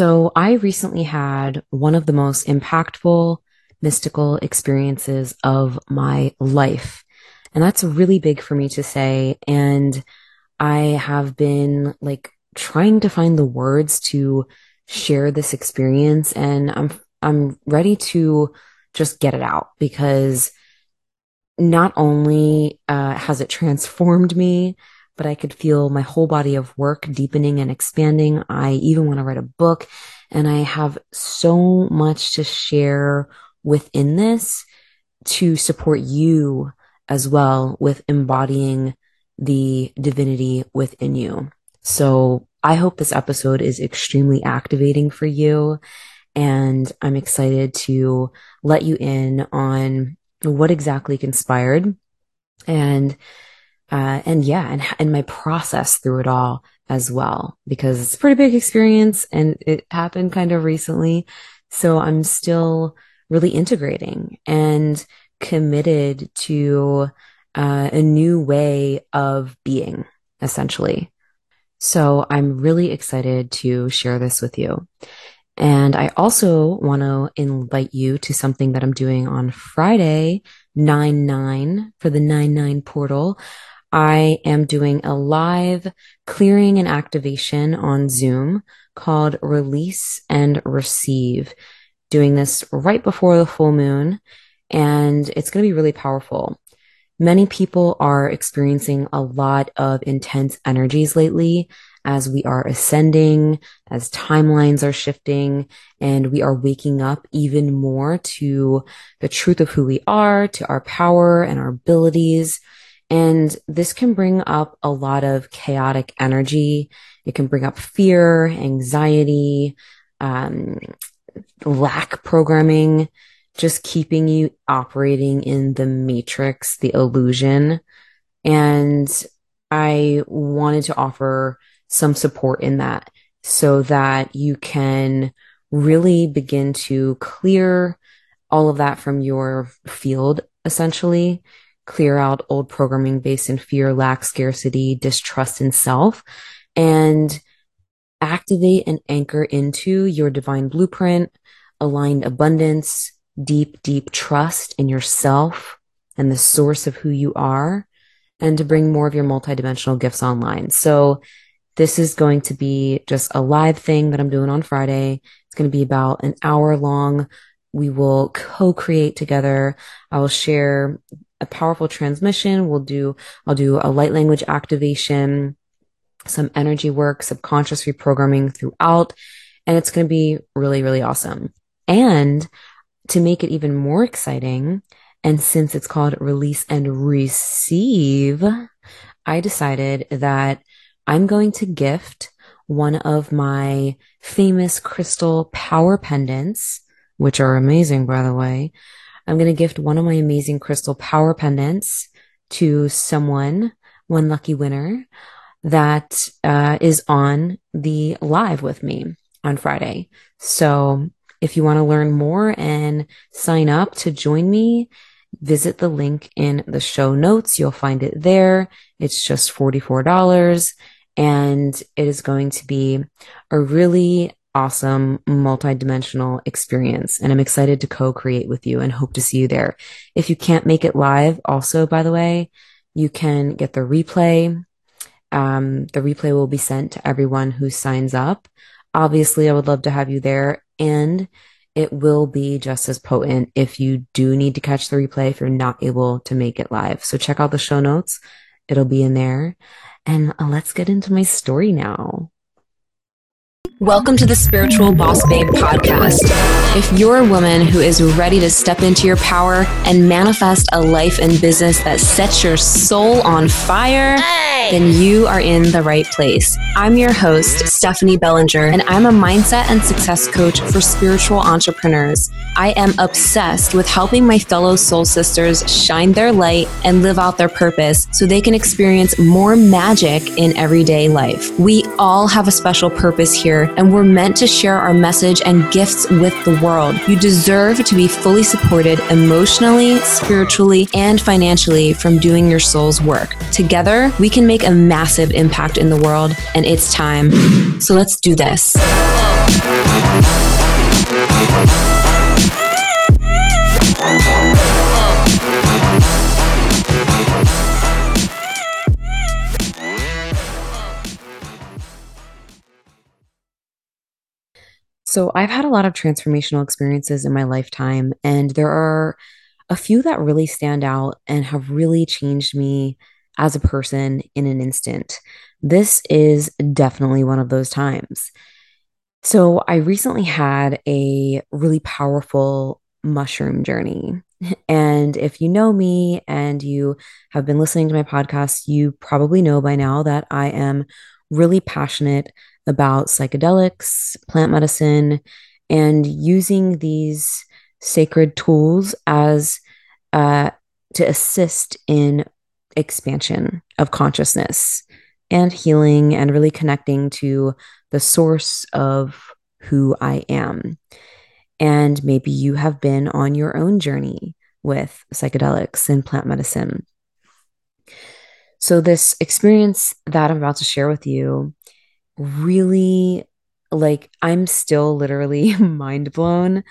So I recently had one of the most impactful mystical experiences of my life. And that's really big for me to say. And I have been like trying to find the words to share this experience and I'm, I'm ready to just get it out because not only uh, has it transformed me, but I could feel my whole body of work deepening and expanding. I even want to write a book and I have so much to share within this to support you as well with embodying the divinity within you. So I hope this episode is extremely activating for you. And I'm excited to let you in on what exactly conspired and, uh, and yeah, and, and my process through it all as well, because it's a pretty big experience and it happened kind of recently. So I'm still really integrating and committed to uh, a new way of being, essentially. So I'm really excited to share this with you. And I also want to invite you to something that I'm doing on Friday, 9 9 for the 9 9 portal. I am doing a live clearing and activation on Zoom called Release and Receive doing this right before the full moon, and it's going to be really powerful. Many people are experiencing a lot of intense energies lately as we are ascending, as timelines are shifting, and we are waking up even more to the truth of who we are, to our power and our abilities. And this can bring up a lot of chaotic energy. It can bring up fear, anxiety, um, lack programming, just keeping you operating in the matrix, the illusion. And I wanted to offer some support in that so that you can really begin to clear all of that from your field, essentially. Clear out old programming based in fear, lack, scarcity, distrust in self, and activate and anchor into your divine blueprint, aligned abundance, deep, deep trust in yourself and the source of who you are, and to bring more of your multidimensional gifts online. So this is going to be just a live thing that I'm doing on Friday. It's going to be about an hour long. We will co-create together. I will share a powerful transmission. We'll do, I'll do a light language activation some energy work, subconscious reprogramming throughout. And it's going to be really, really awesome. And to make it even more exciting, and since it's called release and receive, I decided that I'm going to gift one of my famous crystal power pendants, which are amazing, by the way. I'm going to gift one of my amazing crystal power pendants to someone, one lucky winner that uh, is on the live with me on Friday. So if you want to learn more and sign up to join me, visit the link in the show notes. You'll find it there. It's just $44 and it is going to be a really awesome multi-dimensional experience and I'm excited to co-create with you and hope to see you there. If you can't make it live also by the way, you can get the replay um, the replay will be sent to everyone who signs up. Obviously, I would love to have you there and it will be just as potent if you do need to catch the replay if you're not able to make it live. So check out the show notes. It'll be in there. And uh, let's get into my story now. Welcome to the Spiritual Boss Babe podcast. If you're a woman who is ready to step into your power and manifest a life and business that sets your soul on fire, hey! then you are in the right place. I'm your host, Stephanie Bellinger, and I'm a mindset and success coach for spiritual entrepreneurs. I am obsessed with helping my fellow soul sisters shine their light and live out their purpose so they can experience more magic in everyday life. We all have a special purpose here here, and we're meant to share our message and gifts with the world. You deserve to be fully supported emotionally, spiritually, and financially from doing your soul's work. Together, we can make a massive impact in the world, and it's time. So let's do this. So I've had a lot of transformational experiences in my lifetime, and there are a few that really stand out and have really changed me as a person in an instant. This is definitely one of those times. So I recently had a really powerful mushroom journey. And if you know me and you have been listening to my podcast, you probably know by now that I am really passionate about psychedelics, plant medicine, and using these sacred tools as uh, to assist in expansion of consciousness and healing and really connecting to the source of who I am. And maybe you have been on your own journey with psychedelics and plant medicine. So, this experience that I'm about to share with you really, like, I'm still literally mind blown.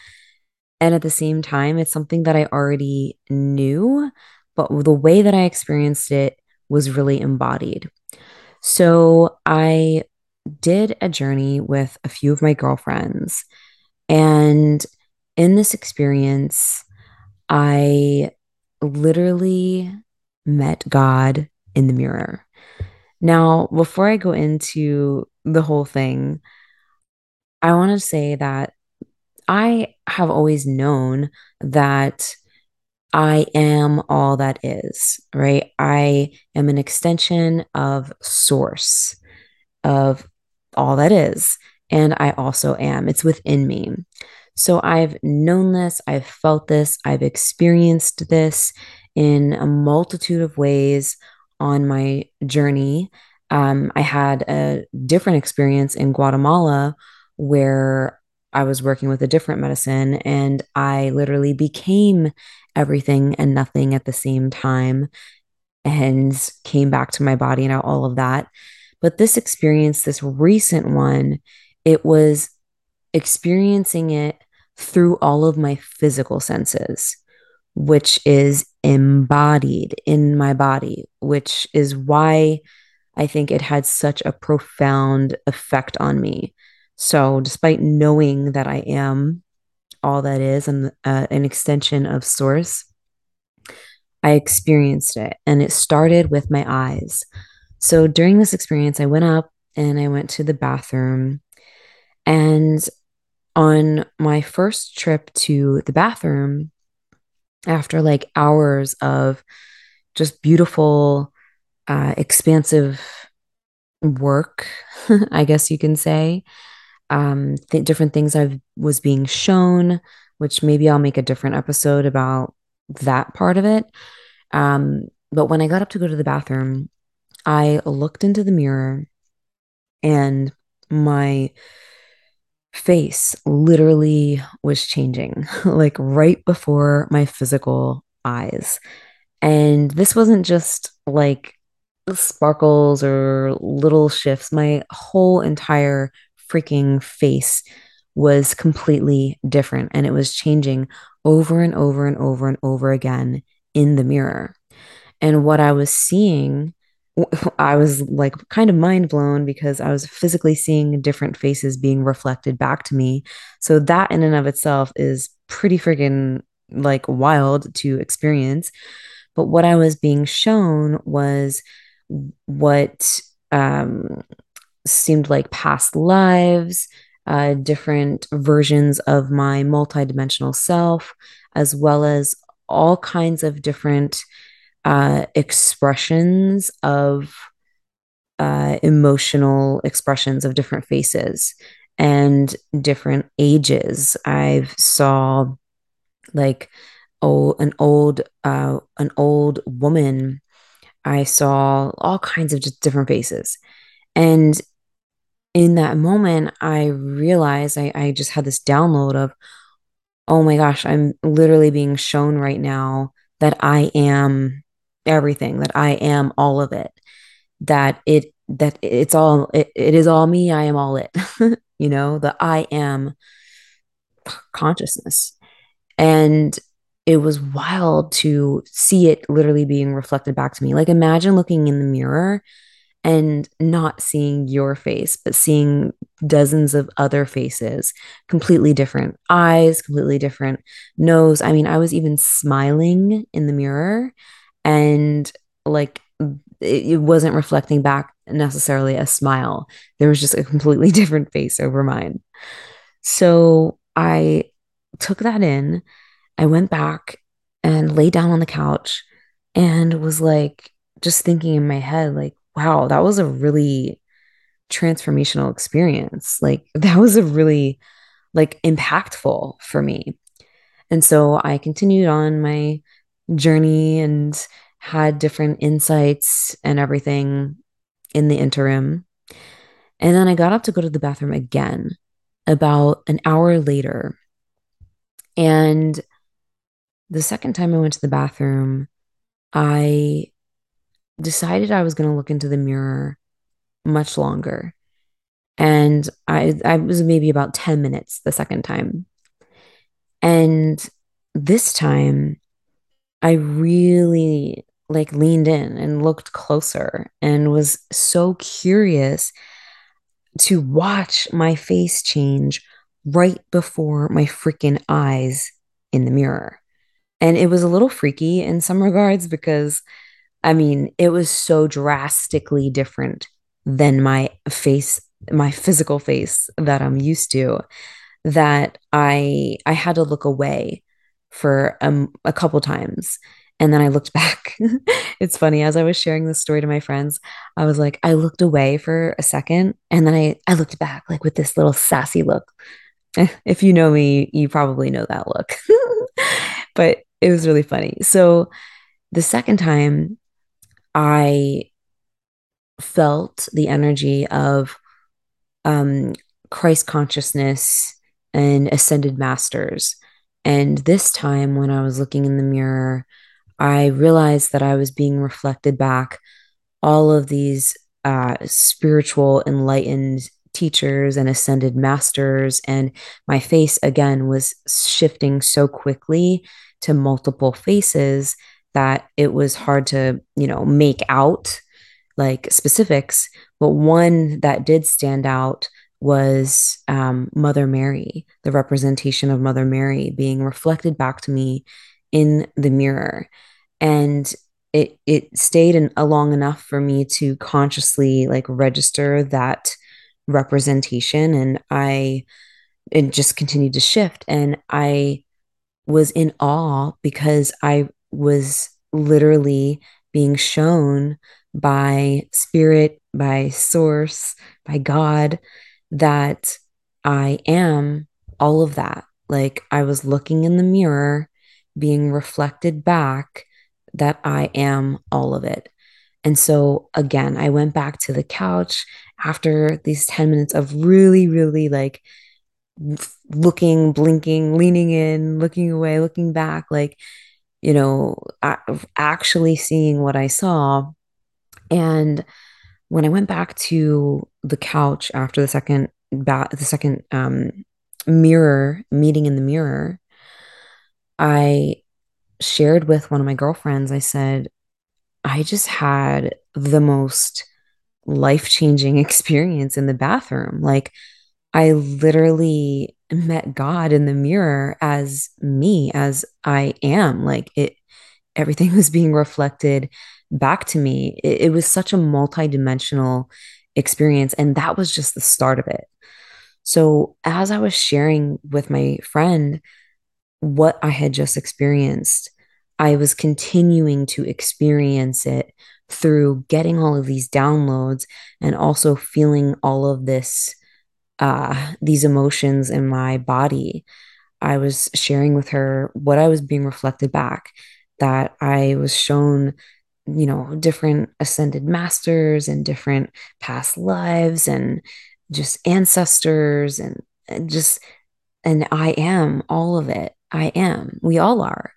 And at the same time, it's something that I already knew, but the way that I experienced it was really embodied. So, I did a journey with a few of my girlfriends. And in this experience, I literally met God in the mirror. Now, before I go into the whole thing, I want to say that I have always known that I am all that is, right? I am an extension of source, of all that is. And I also am. It's within me. So I've known this, I've felt this, I've experienced this in a multitude of ways on my journey. Um, I had a different experience in Guatemala where I was working with a different medicine and I literally became everything and nothing at the same time and came back to my body and all of that. But this experience, this recent one, it was experiencing it through all of my physical senses, which is embodied in my body, which is why I think it had such a profound effect on me. So, despite knowing that I am all that is and uh, an extension of source, I experienced it and it started with my eyes. So, during this experience, I went up and I went to the bathroom and on my first trip to the bathroom, after like hours of just beautiful, uh, expansive work, I guess you can say, um, th- different things I was being shown, which maybe I'll make a different episode about that part of it. Um, but when I got up to go to the bathroom, I looked into the mirror and my face literally was changing, like right before my physical eyes. And this wasn't just like sparkles or little shifts. My whole entire freaking face was completely different and it was changing over and over and over and over again in the mirror. And what I was seeing I was like kind of mind blown because I was physically seeing different faces being reflected back to me. So that in and of itself is pretty freaking like wild to experience. But what I was being shown was what um, seemed like past lives, uh, different versions of my multidimensional self, as well as all kinds of different uh, expressions of uh, emotional expressions of different faces and different ages. I've saw like oh an old uh, an old woman. I saw all kinds of just different faces, and in that moment, I realized I, I just had this download of, oh my gosh, I'm literally being shown right now that I am everything, that I am all of it, that it that it's all it, it is all me, I am all it. you know, the I am consciousness. And it was wild to see it literally being reflected back to me. Like imagine looking in the mirror and not seeing your face, but seeing dozens of other faces, completely different eyes, completely different nose. I mean, I was even smiling in the mirror and like it, wasn't reflecting back necessarily a smile. There was just a completely different face over mine. So I took that in. I went back and lay down on the couch and was like, just thinking in my head, like, wow, that was a really transformational experience. Like, that was a really like impactful for me. And so I continued on my journey and had different insights and everything in the interim. And then I got up to go to the bathroom again about an hour later. And the second time I went to the bathroom, I decided I was going to look into the mirror much longer. And I, I was maybe about 10 minutes the second time. And this time, I really like leaned in and looked closer and was so curious to watch my face change right before my freaking eyes in the mirror. And it was a little freaky in some regards because I mean, it was so drastically different than my face, my physical face that I'm used to that I I had to look away for um, a couple times and then I looked back. it's funny as I was sharing this story to my friends, I was like I looked away for a second and then I I looked back like with this little sassy look. If you know me, you probably know that look. but it was really funny. So the second time I felt the energy of um, Christ consciousness and ascended masters. And this time, when I was looking in the mirror, I realized that I was being reflected back all of these uh, spiritual, enlightened teachers and ascended masters. And my face again was shifting so quickly to multiple faces that it was hard to, you know, make out like specifics. But one that did stand out was um, Mother Mary, the representation of Mother Mary being reflected back to me in the mirror. And it it stayed in, uh, long enough for me to consciously like register that representation and I it just continued to shift and I was in awe because I was literally being shown by spirit, by source, by God that I am all of that. Like I was looking in the mirror, being reflected back that I am all of it. And so again, I went back to the couch after these 10 minutes of really, really like looking, blinking, leaning in, looking away, looking back, like you know, actually seeing what I saw. And when I went back to the couch after the second bat, the second um, mirror meeting in the mirror, I shared with one of my girlfriends. I said, I just had the most life changing experience in the bathroom. Like, I literally met God in the mirror as me, as I am. Like it, everything was being reflected back to me. It, it was such a multidimensional experience. And that was just the start of it. So as I was sharing with my friend what I had just experienced, I was continuing to experience it through getting all of these downloads and also feeling all of this uh, these emotions in my body. I was sharing with her what I was being reflected back, that I was shown, you know, different ascended masters and different past lives and just ancestors and, and just, and I am all of it. I am. We all are.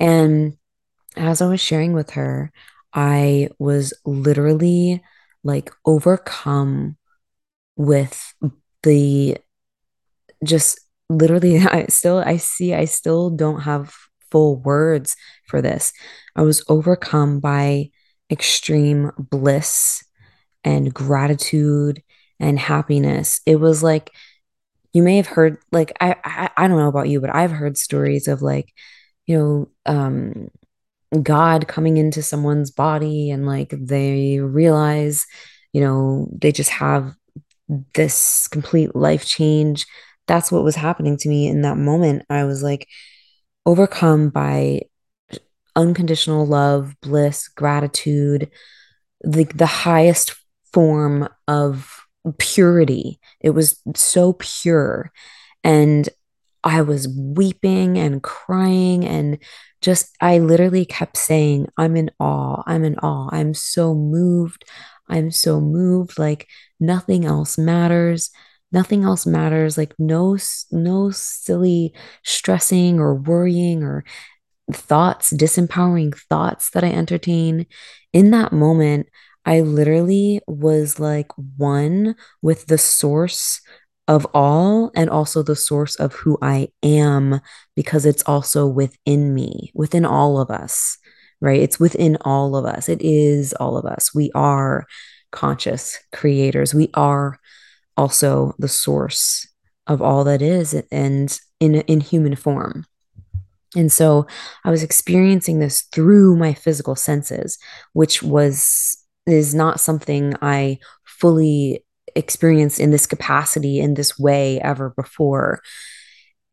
And as I was sharing with her, I was literally like overcome with the just literally I still I see I still don't have full words for this. I was overcome by extreme bliss and gratitude and happiness. It was like you may have heard like I, I I don't know about you, but I've heard stories of like, you know, um God coming into someone's body and like they realize, you know, they just have this complete life change. That's what was happening to me in that moment. I was like overcome by unconditional love, bliss, gratitude, the the highest form of purity. It was so pure. And I was weeping and crying and just, I literally kept saying, I'm in awe. I'm in awe. I'm so moved. I'm so moved. Like nothing else matters. Nothing else matters. Like no, no silly stressing or worrying or thoughts, disempowering thoughts that I entertain. In that moment, I literally was like one with the source of all and also the source of who I am because it's also within me, within all of us, right? It's within all of us. It is all of us. We are conscious creators. We are also the source of all that is and in in human form. And so I was experiencing this through my physical senses, which was is not something I fully experienced in this capacity in this way ever before.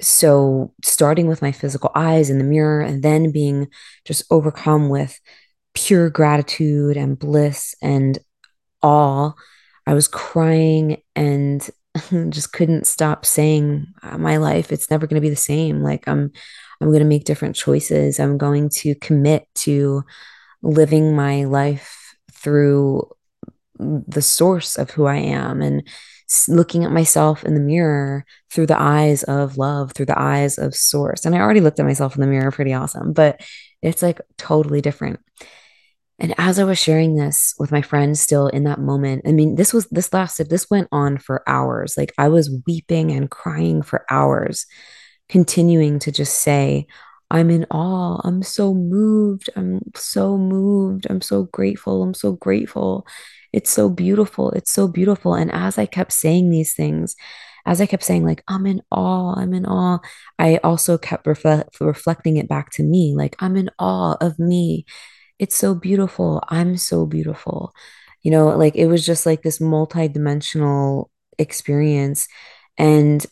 So starting with my physical eyes in the mirror and then being just overcome with pure gratitude and bliss and awe, I was crying and just couldn't stop saying uh, my life it's never going to be the same. Like i'm i'm going to make different choices. I'm going to commit to living my life through the source of who i am and looking at myself in the mirror through the eyes of love through the eyes of source. And i already looked at myself in the mirror pretty awesome but it's like totally different and as I was sharing this with my friends still in that moment, I mean, this was, this lasted, this went on for hours. Like I was weeping and crying for hours, continuing to just say, I'm in awe. I'm so moved. I'm so moved. I'm so grateful. I'm so grateful. It's so beautiful. It's so beautiful. And as I kept saying these things, as I kept saying, like, I'm in awe, I'm in awe, I also kept reflect, reflecting it back to me, like, I'm in awe of me it's so beautiful. I'm so beautiful. You know, like it was just like this multi-dimensional experience. And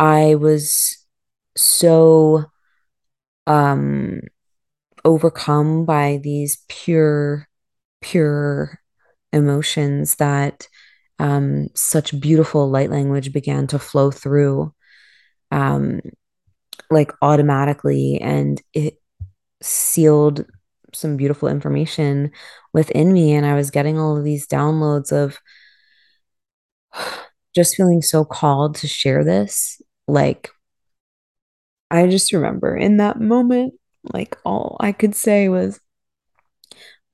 I was so um overcome by these pure, pure emotions that um such beautiful light language began to flow through um like automatically and it sealed some beautiful information within me. And I was getting all of these downloads of just feeling so called to share this. Like, I just remember in that moment, like, all I could say was,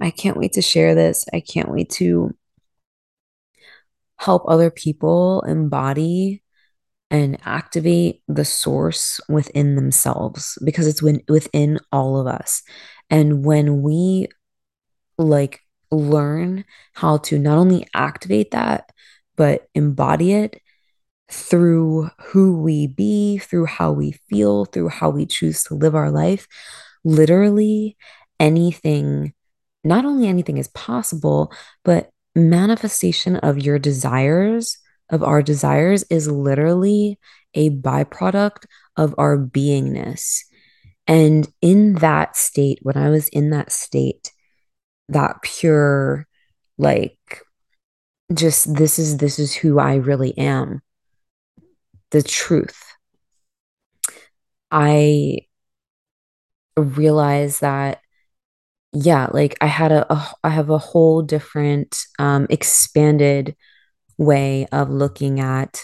I can't wait to share this. I can't wait to help other people embody and activate the source within themselves because it's within all of us. And when we like learn how to not only activate that, but embody it through who we be, through how we feel, through how we choose to live our life, literally anything, not only anything is possible, but manifestation of your desires, of our desires, is literally a byproduct of our beingness. And in that state, when I was in that state, that pure, like, just this is this is who I really am. The truth. I realized that yeah, like I had a, a I have a whole different um expanded way of looking at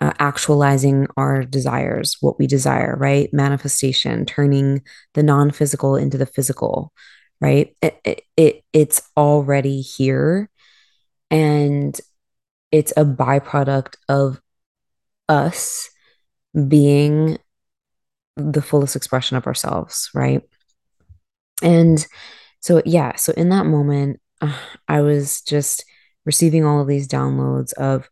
uh, actualizing our desires, what we desire, right? Manifestation, turning the non-physical into the physical, right? It, it, it it's already here, and it's a byproduct of us being the fullest expression of ourselves, right? And so, yeah, so in that moment, uh, I was just receiving all of these downloads of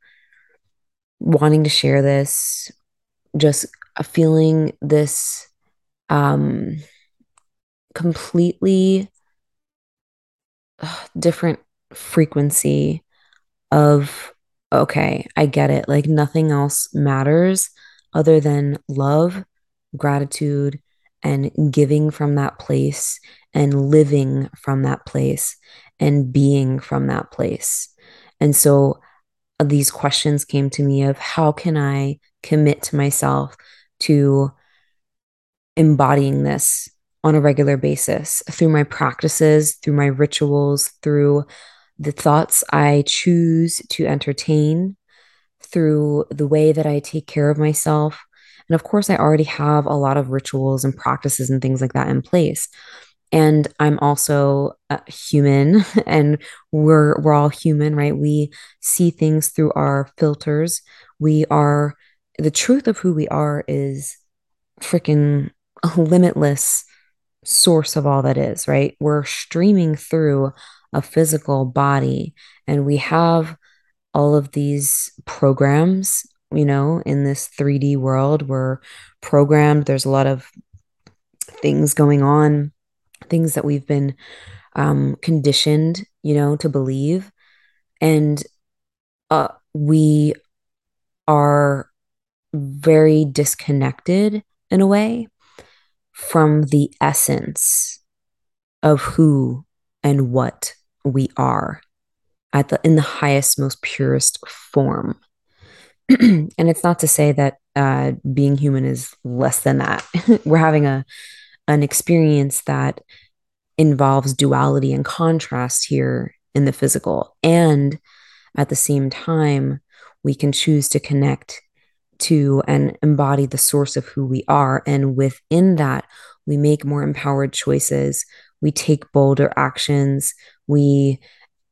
wanting to share this, just feeling this um, completely different frequency of, okay, I get it. Like nothing else matters other than love, gratitude, and giving from that place and living from that place and being from that place. And so uh, these questions came to me of how can I commit to myself to embodying this on a regular basis through my practices, through my rituals, through the thoughts I choose to entertain, through the way that I take care of myself. And of course, I already have a lot of rituals and practices and things like that in place. And I'm also human and we're we're all human, right? We see things through our filters. We are the truth of who we are is freaking a limitless source of all that is, right? We're streaming through a physical body and we have all of these programs, you know, in this 3D world. We're programmed. There's a lot of things going on, things that we've been um, conditioned, you know, to believe. And uh, we are very disconnected in a way from the essence of who and what we are at the in the highest most purest form and it's not to say that uh, being human is less than that we're having a an experience that involves duality and contrast here in the physical and at the same time we can choose to connect to and embody the source of who we are. And within that, we make more empowered choices. We take bolder actions. We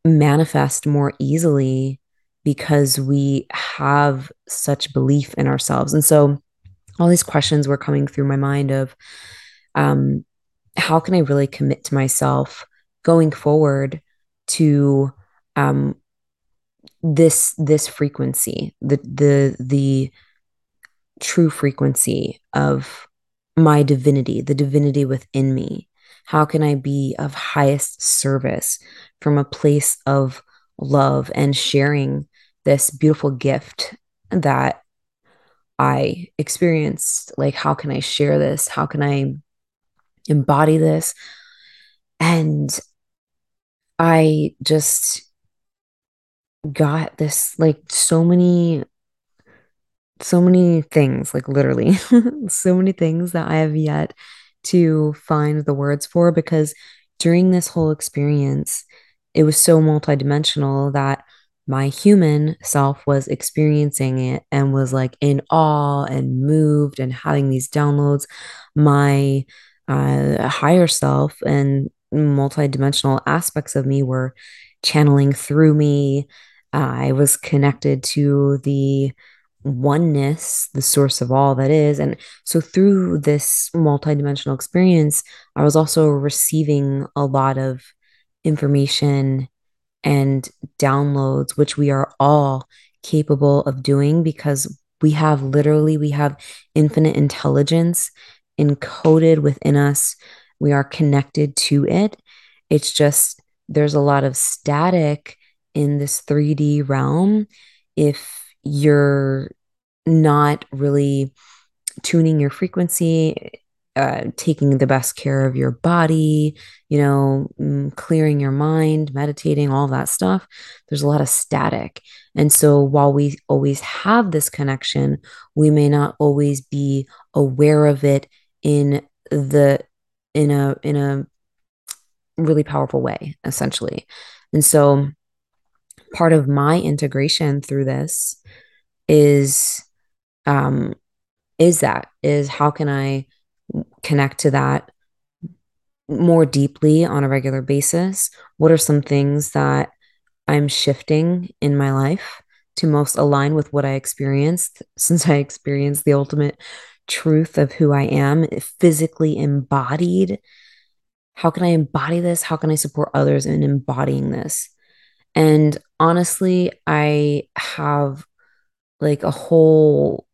manifest more easily because we have such belief in ourselves. And so, all these questions were coming through my mind of um, how can I really commit to myself going forward to um, this this frequency, the the the true frequency of my divinity, the divinity within me? How can I be of highest service from a place of love and sharing this beautiful gift that I experienced? Like, how can I share this? How can I embody this? And I just got this like so many so many things, like literally, so many things that I have yet to find the words for because during this whole experience, it was so multidimensional that my human self was experiencing it and was like in awe and moved and having these downloads. My uh, higher self and multidimensional aspects of me were channeling through me. Uh, I was connected to the oneness, the source of all that is. And so through this multidimensional experience, I was also receiving a lot of information and downloads, which we are all capable of doing because we have literally we have infinite intelligence encoded within us. We are connected to it. It's just there's a lot of static in this 3D realm if you're not really tuning your frequency, uh, taking the best care of your body, you know, mm, clearing your mind, meditating, all that stuff, there's a lot of static. And so while we always have this connection, we may not always be aware of it in the in a in a really powerful way essentially. And so part of my integration through this is um is that is how can i connect to that more deeply on a regular basis what are some things that i'm shifting in my life to most align with what i experienced since i experienced the ultimate truth of who i am physically embodied. How can i embody this? How can i support others in embodying this? And honestly, I have like a whole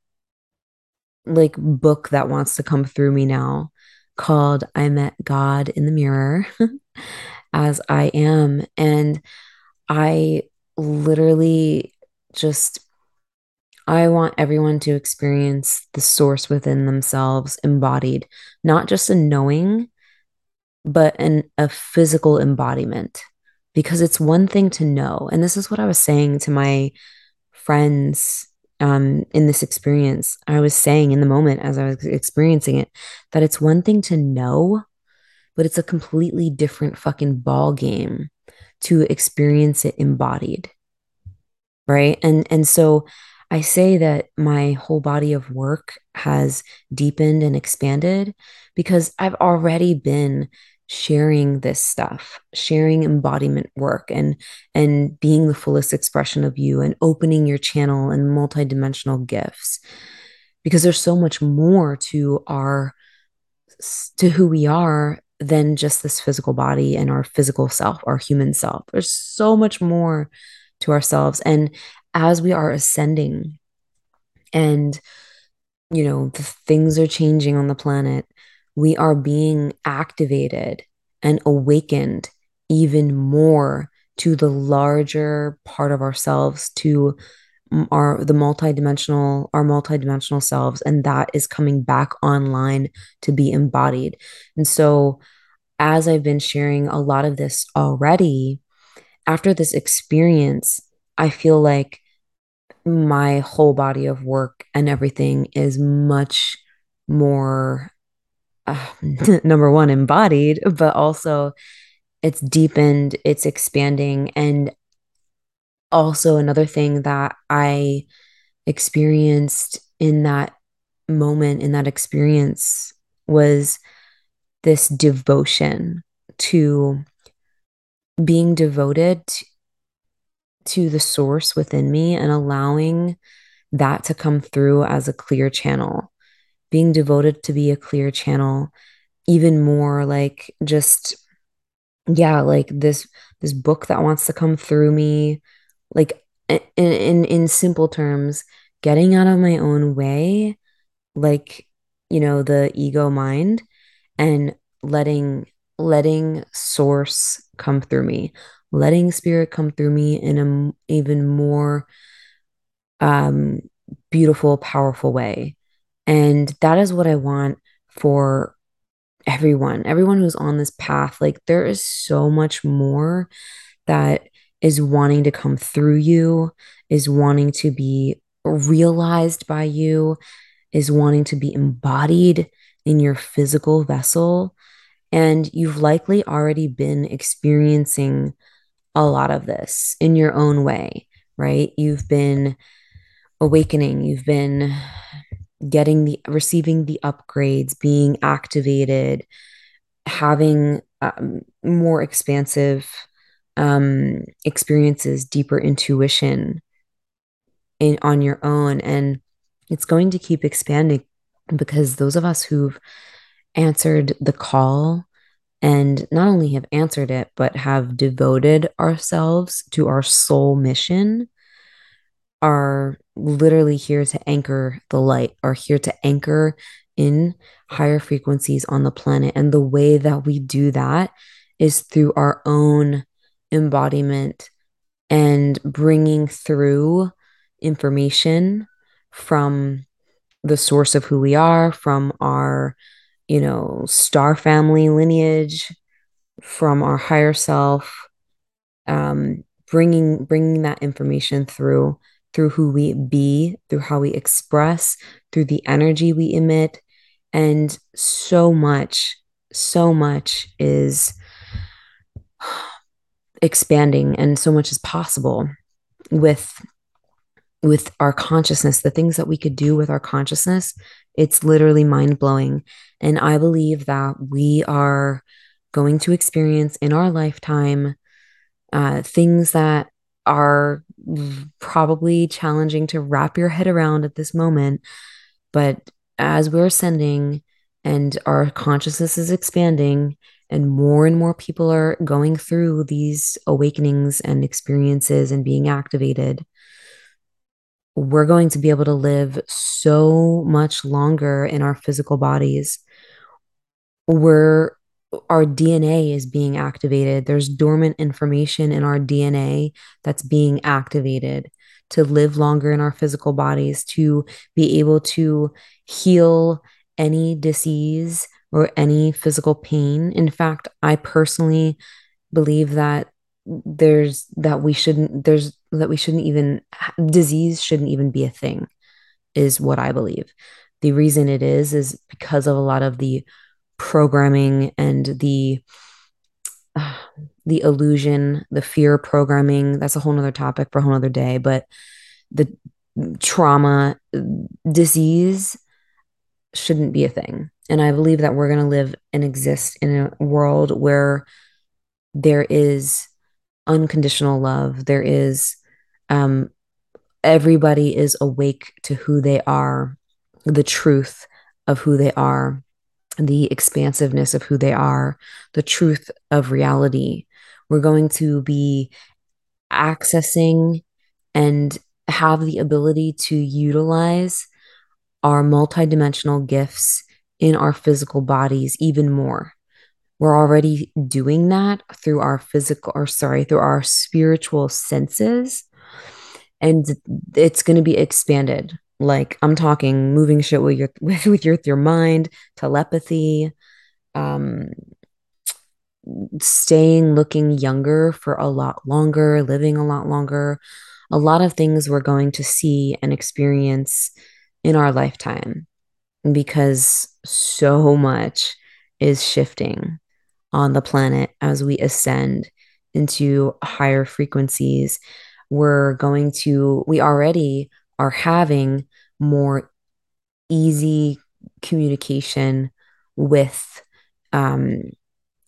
like book that wants to come through me now called I Met God in the Mirror as I am. And I literally just I want everyone to experience the source within themselves embodied, not just a knowing, but an a physical embodiment. Because it's one thing to know, and this is what I was saying to my friends um, in this experience. I was saying in the moment as I was experiencing it that it's one thing to know, but it's a completely different fucking ball game to experience it embodied. Right. And and so I say that my whole body of work has deepened and expanded because I've already been sharing this stuff, sharing embodiment work and and being the fullest expression of you and opening your channel and multidimensional gifts. Because there's so much more to our to who we are than just this physical body and our physical self, our human self. There's so much more to ourselves and as we are ascending and you know the things are changing on the planet we are being activated and awakened even more to the larger part of ourselves to our the multidimensional our multidimensional selves. And that is coming back online to be embodied. And so as i've been sharing a lot of this already after this experience i feel like my whole body of work and everything is much more uh, number one embodied but also it's deepened it's expanding. And also another thing that i experienced in that moment in that experience was this devotion to being devoted to the source within me and allowing that to come through as a clear channel, being devoted to be a clear channel, even more like just, yeah, like this this book that wants to come through me, like in in, in simple terms, getting out of my own way, like you know the ego mind, and letting letting source come through me letting spirit come through me in an even more um, beautiful, powerful way. And that is what I want for everyone, everyone who's on this path. Like, there is so much more that is wanting to come through you, is wanting to be realized by you, is wanting to be embodied in your physical vessel. And you've likely already been experiencing a lot of this in your own way, right? You've been awakening, you've been getting the receiving the upgrades, being activated, having um, more expansive um, experiences, deeper intuition in on your own, and it's going to keep expanding because those of us who've answered the call and not only have answered it, but have devoted ourselves to our soul mission, are literally here to anchor the light, are here to anchor in higher frequencies on the planet. And the way that we do that is through our own embodiment and bringing through information from the source of who we are, from our you know, star family lineage from our higher self, um, bringing bringing that information through through who we be, through how we express, through the energy we emit, and so much, so much is expanding, and so much is possible with with our consciousness, the things that we could do with our consciousness, it's literally mind blowing. And I believe that we are going to experience in our lifetime uh, things that are probably challenging to wrap your head around at this moment. But as we're ascending and our consciousness is expanding and more and more people are going through these awakenings and experiences and being activated, we're going to be able to live so much longer in our physical bodies. We're our DNA is being activated. There's dormant information in our DNA that's being activated to live longer in our physical bodies, to be able to heal any disease or any physical pain. In fact, I personally believe that there's that we shouldn't there's that we shouldn't even disease shouldn't even be a thing is what I believe. The reason it is is because of a lot of the programming and the uh, the illusion, the fear programming. That's a whole nother topic for a whole other day. But the trauma, disease shouldn't be a thing. And I believe that we're going to live and exist in a world where there is unconditional love. There is, um, everybody is awake to who they are, the truth of who they are, the expansiveness of who they are, the truth of reality. We're going to be accessing and have the ability to utilize our multidimensional gifts in our physical bodies even more. We're already doing that through our physical, or sorry, through our spiritual senses. And it's going to be expanded. Like I'm talking moving shit with your with, your, your mind, telepathy, um, staying looking younger for a lot longer, living a lot longer. A lot of things we're going to see and experience in our lifetime because so much is shifting on the planet as we ascend into higher frequencies. We're going to, we already are having more easy communication with um,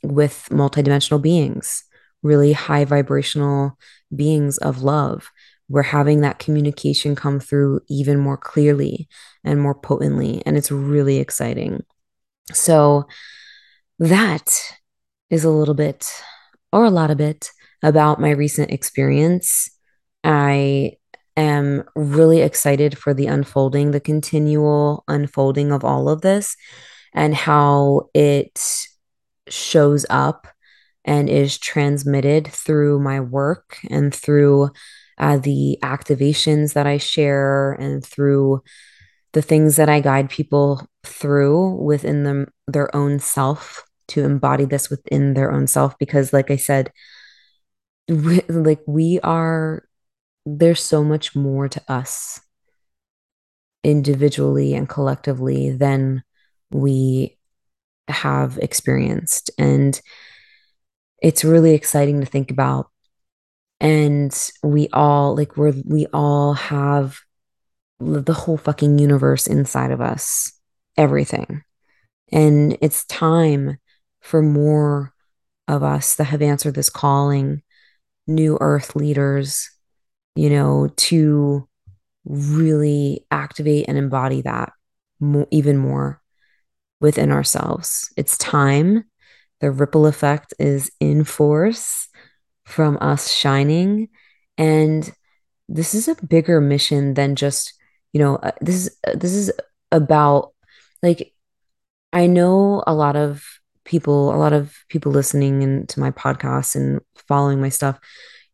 with multidimensional beings, really high vibrational beings of love. We're having that communication come through even more clearly and more potently. And it's really exciting. So, that is a little bit or a lot of it about my recent experience. I am really excited for the unfolding, the continual unfolding of all of this and how it shows up and is transmitted through my work and through uh, the activations that I share and through the things that I guide people through within them their own self to embody this within their own self because like I said we, like we are there's so much more to us individually and collectively than we have experienced. And it's really exciting to think about. And we all, like, we're, we all have the whole fucking universe inside of us, everything. And it's time for more of us that have answered this calling, new earth leaders, you know, to really activate and embody that even more within ourselves. It's time. The ripple effect is in force from us shining. And this is a bigger mission than just, you know, uh, this is uh, this is about like I know a lot of people, a lot of people listening into to my podcast and following my stuff.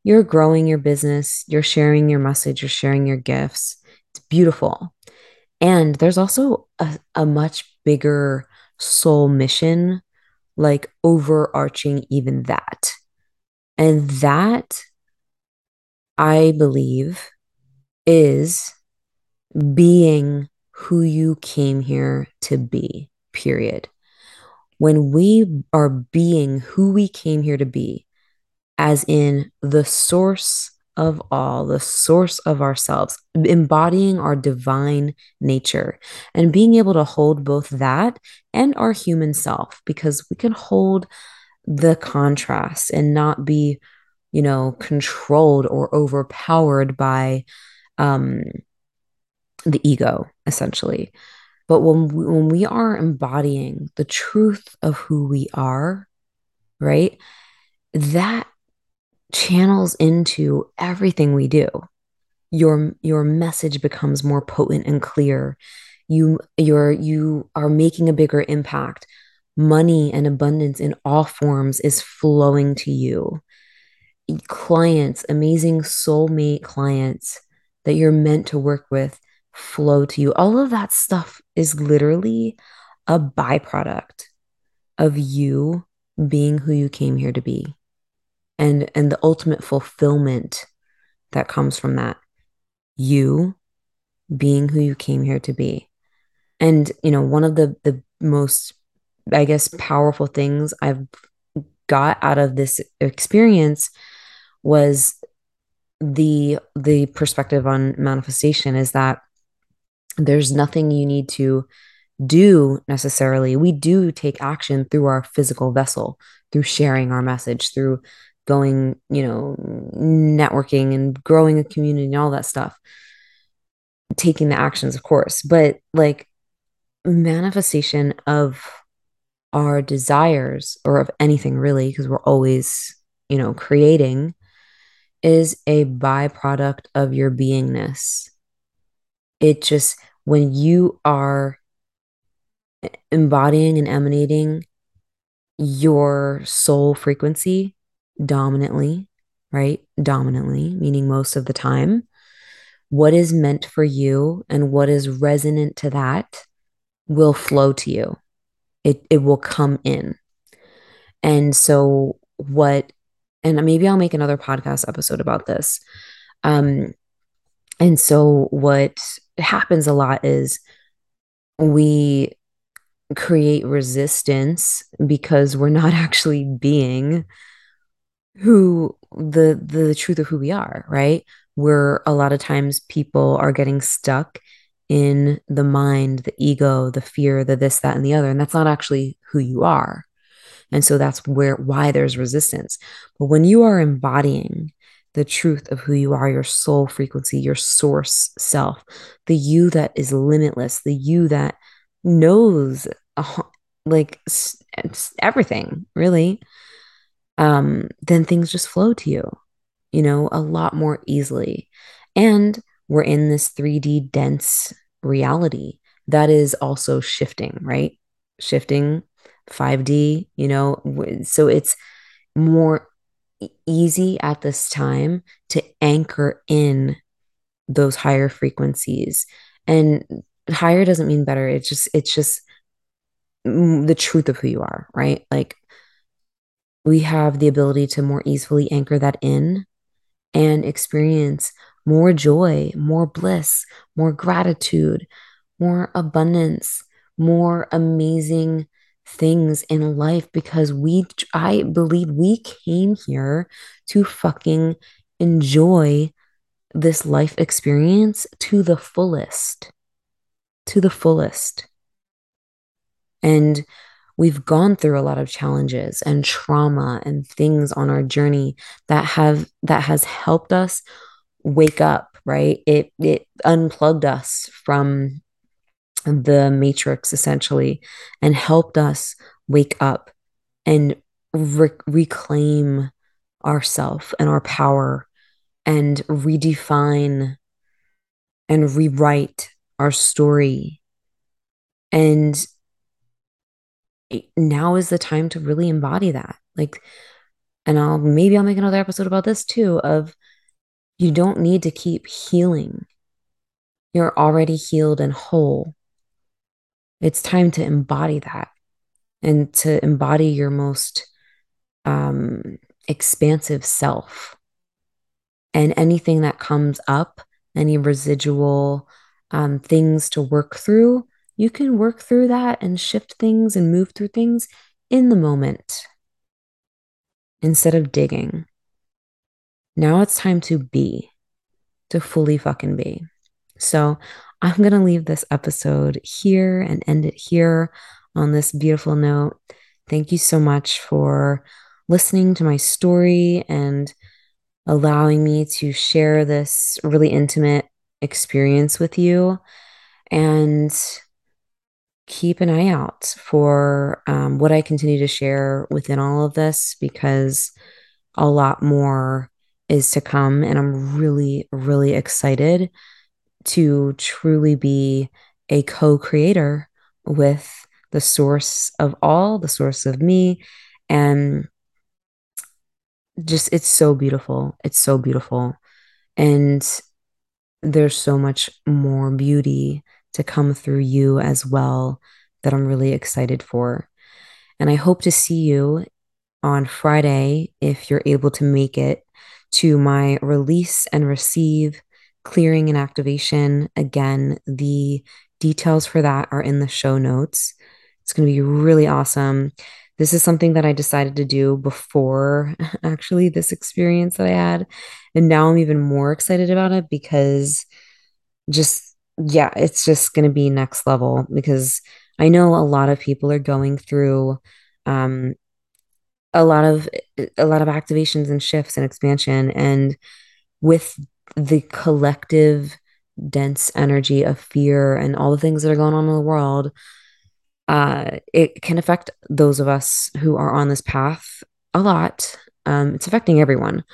You're growing your business, you're sharing your message, you're sharing your gifts. It's beautiful. And there's also a, a much bigger soul mission, like overarching even that. And that, I believe, is being who you came here to be, period. When we are being who we came here to be, as in the source of all, the source of ourselves, embodying our divine nature and being able to hold both that and our human self because we can hold the contrast and not be, you know, controlled or overpowered by um, the ego, essentially. But when we, when we are embodying the truth of who we are, right? That channels into everything we do. Your your message becomes more potent and clear. You you're you are making a bigger impact. Money and abundance in all forms is flowing to you. Clients, amazing soulmate clients that you're meant to work with flow to you. All of that stuff is literally a byproduct of you being who you came here to be and and the ultimate fulfillment that comes from that you being who you came here to be and you know one of the the most i guess powerful things i've got out of this experience was the the perspective on manifestation is that there's nothing you need to do necessarily. We do take action through our physical vessel, through sharing our message, through going, you know, networking and growing a community and all that stuff. Taking the actions, of course, but like manifestation of our desires or of anything really, because we're always, you know, creating is a byproduct of your beingness. It just, when you are embodying and emanating your soul frequency dominantly, right? Dominantly, meaning most of the time. What is meant for you and what is resonant to that will flow to you. It, it will come in. And so, what, and maybe I'll make another podcast episode about this. Um, and so, what happens a lot is we create resistance because we're not actually being who the the truth of who we are, right? Where a lot of times people are getting stuck in the mind, the ego, the fear, the this, that, and the other. And that's not actually who you are. And so that's where why there's resistance. But when you are embodying the truth of who you are, your soul frequency, your source self, the you that is limitless, the you that knows like everything, really, um, then things just flow to you, you know, a lot more easily. And we're in this 3D dense reality that is also shifting, right? Shifting 5D, you know, so it's more easy at this time to anchor in those higher frequencies. And higher doesn't mean better. It's just, it's just the truth of who you are, right? Like we have the ability to more easily anchor that in and experience more joy, more bliss, more gratitude, more abundance, more amazing things in life because we, I believe we came here to fucking enjoy this life experience to the fullest. To the fullest. And we've gone through a lot of challenges and trauma and things on our journey that have that has helped us wake up right it it unplugged us from the matrix essentially and helped us wake up and re- reclaim ourself and our power and redefine and rewrite our story and now is the time to really embody that. Like, and I'll maybe I'll make another episode about this too of you don't need to keep healing. You're already healed and whole. It's time to embody that and to embody your most um, expansive self. And anything that comes up, any residual um, things to work through, you can work through that and shift things and move through things in the moment instead of digging. Now it's time to be, to fully fucking be. So I'm going to leave this episode here and end it here on this beautiful note. Thank you so much for listening to my story and allowing me to share this really intimate experience with you. And keep an eye out for um, what I continue to share within all of this because a lot more is to come. And I'm really, really excited to truly be a co creator with the source of all, the source of me. And just, it's so beautiful. It's so beautiful. And there's so much more beauty to come through you as well that I'm really excited for. And I hope to see you on Friday if you're able to make it to my release and receive clearing and activation. Again, the details for that are in the show notes. It's going to be really awesome. This is something that I decided to do before actually this experience that I had. And now I'm even more excited about it because just, yeah, it's just going to be next level because I know a lot of people are going through um, a lot of a lot of activations and shifts and expansion and with the collective dense energy of fear and all the things that are going on in the world uh, it can affect those of us who are on this path a lot um, it's affecting everyone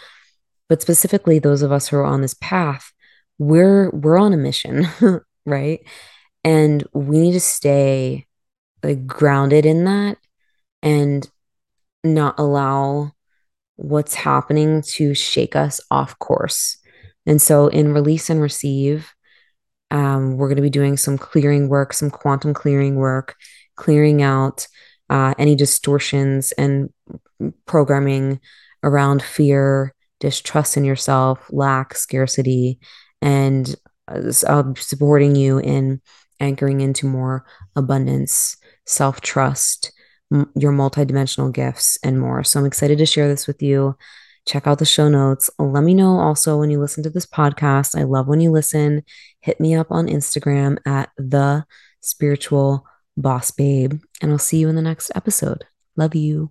but specifically those of us who are on this path we're we're on a mission right and we need to stay like grounded in that and not allow what's happening to shake us off course. And so, in release and receive, um, we're going to be doing some clearing work, some quantum clearing work, clearing out uh, any distortions and programming around fear, distrust in yourself, lack, scarcity, and uh, supporting you in anchoring into more abundance, self trust, m- your multidimensional gifts, and more. So I'm excited to share this with you. Check out the show notes. Let me know also when you listen to this podcast. I love when you listen. Hit me up on Instagram at the spiritual boss babe, and I'll see you in the next episode. Love you.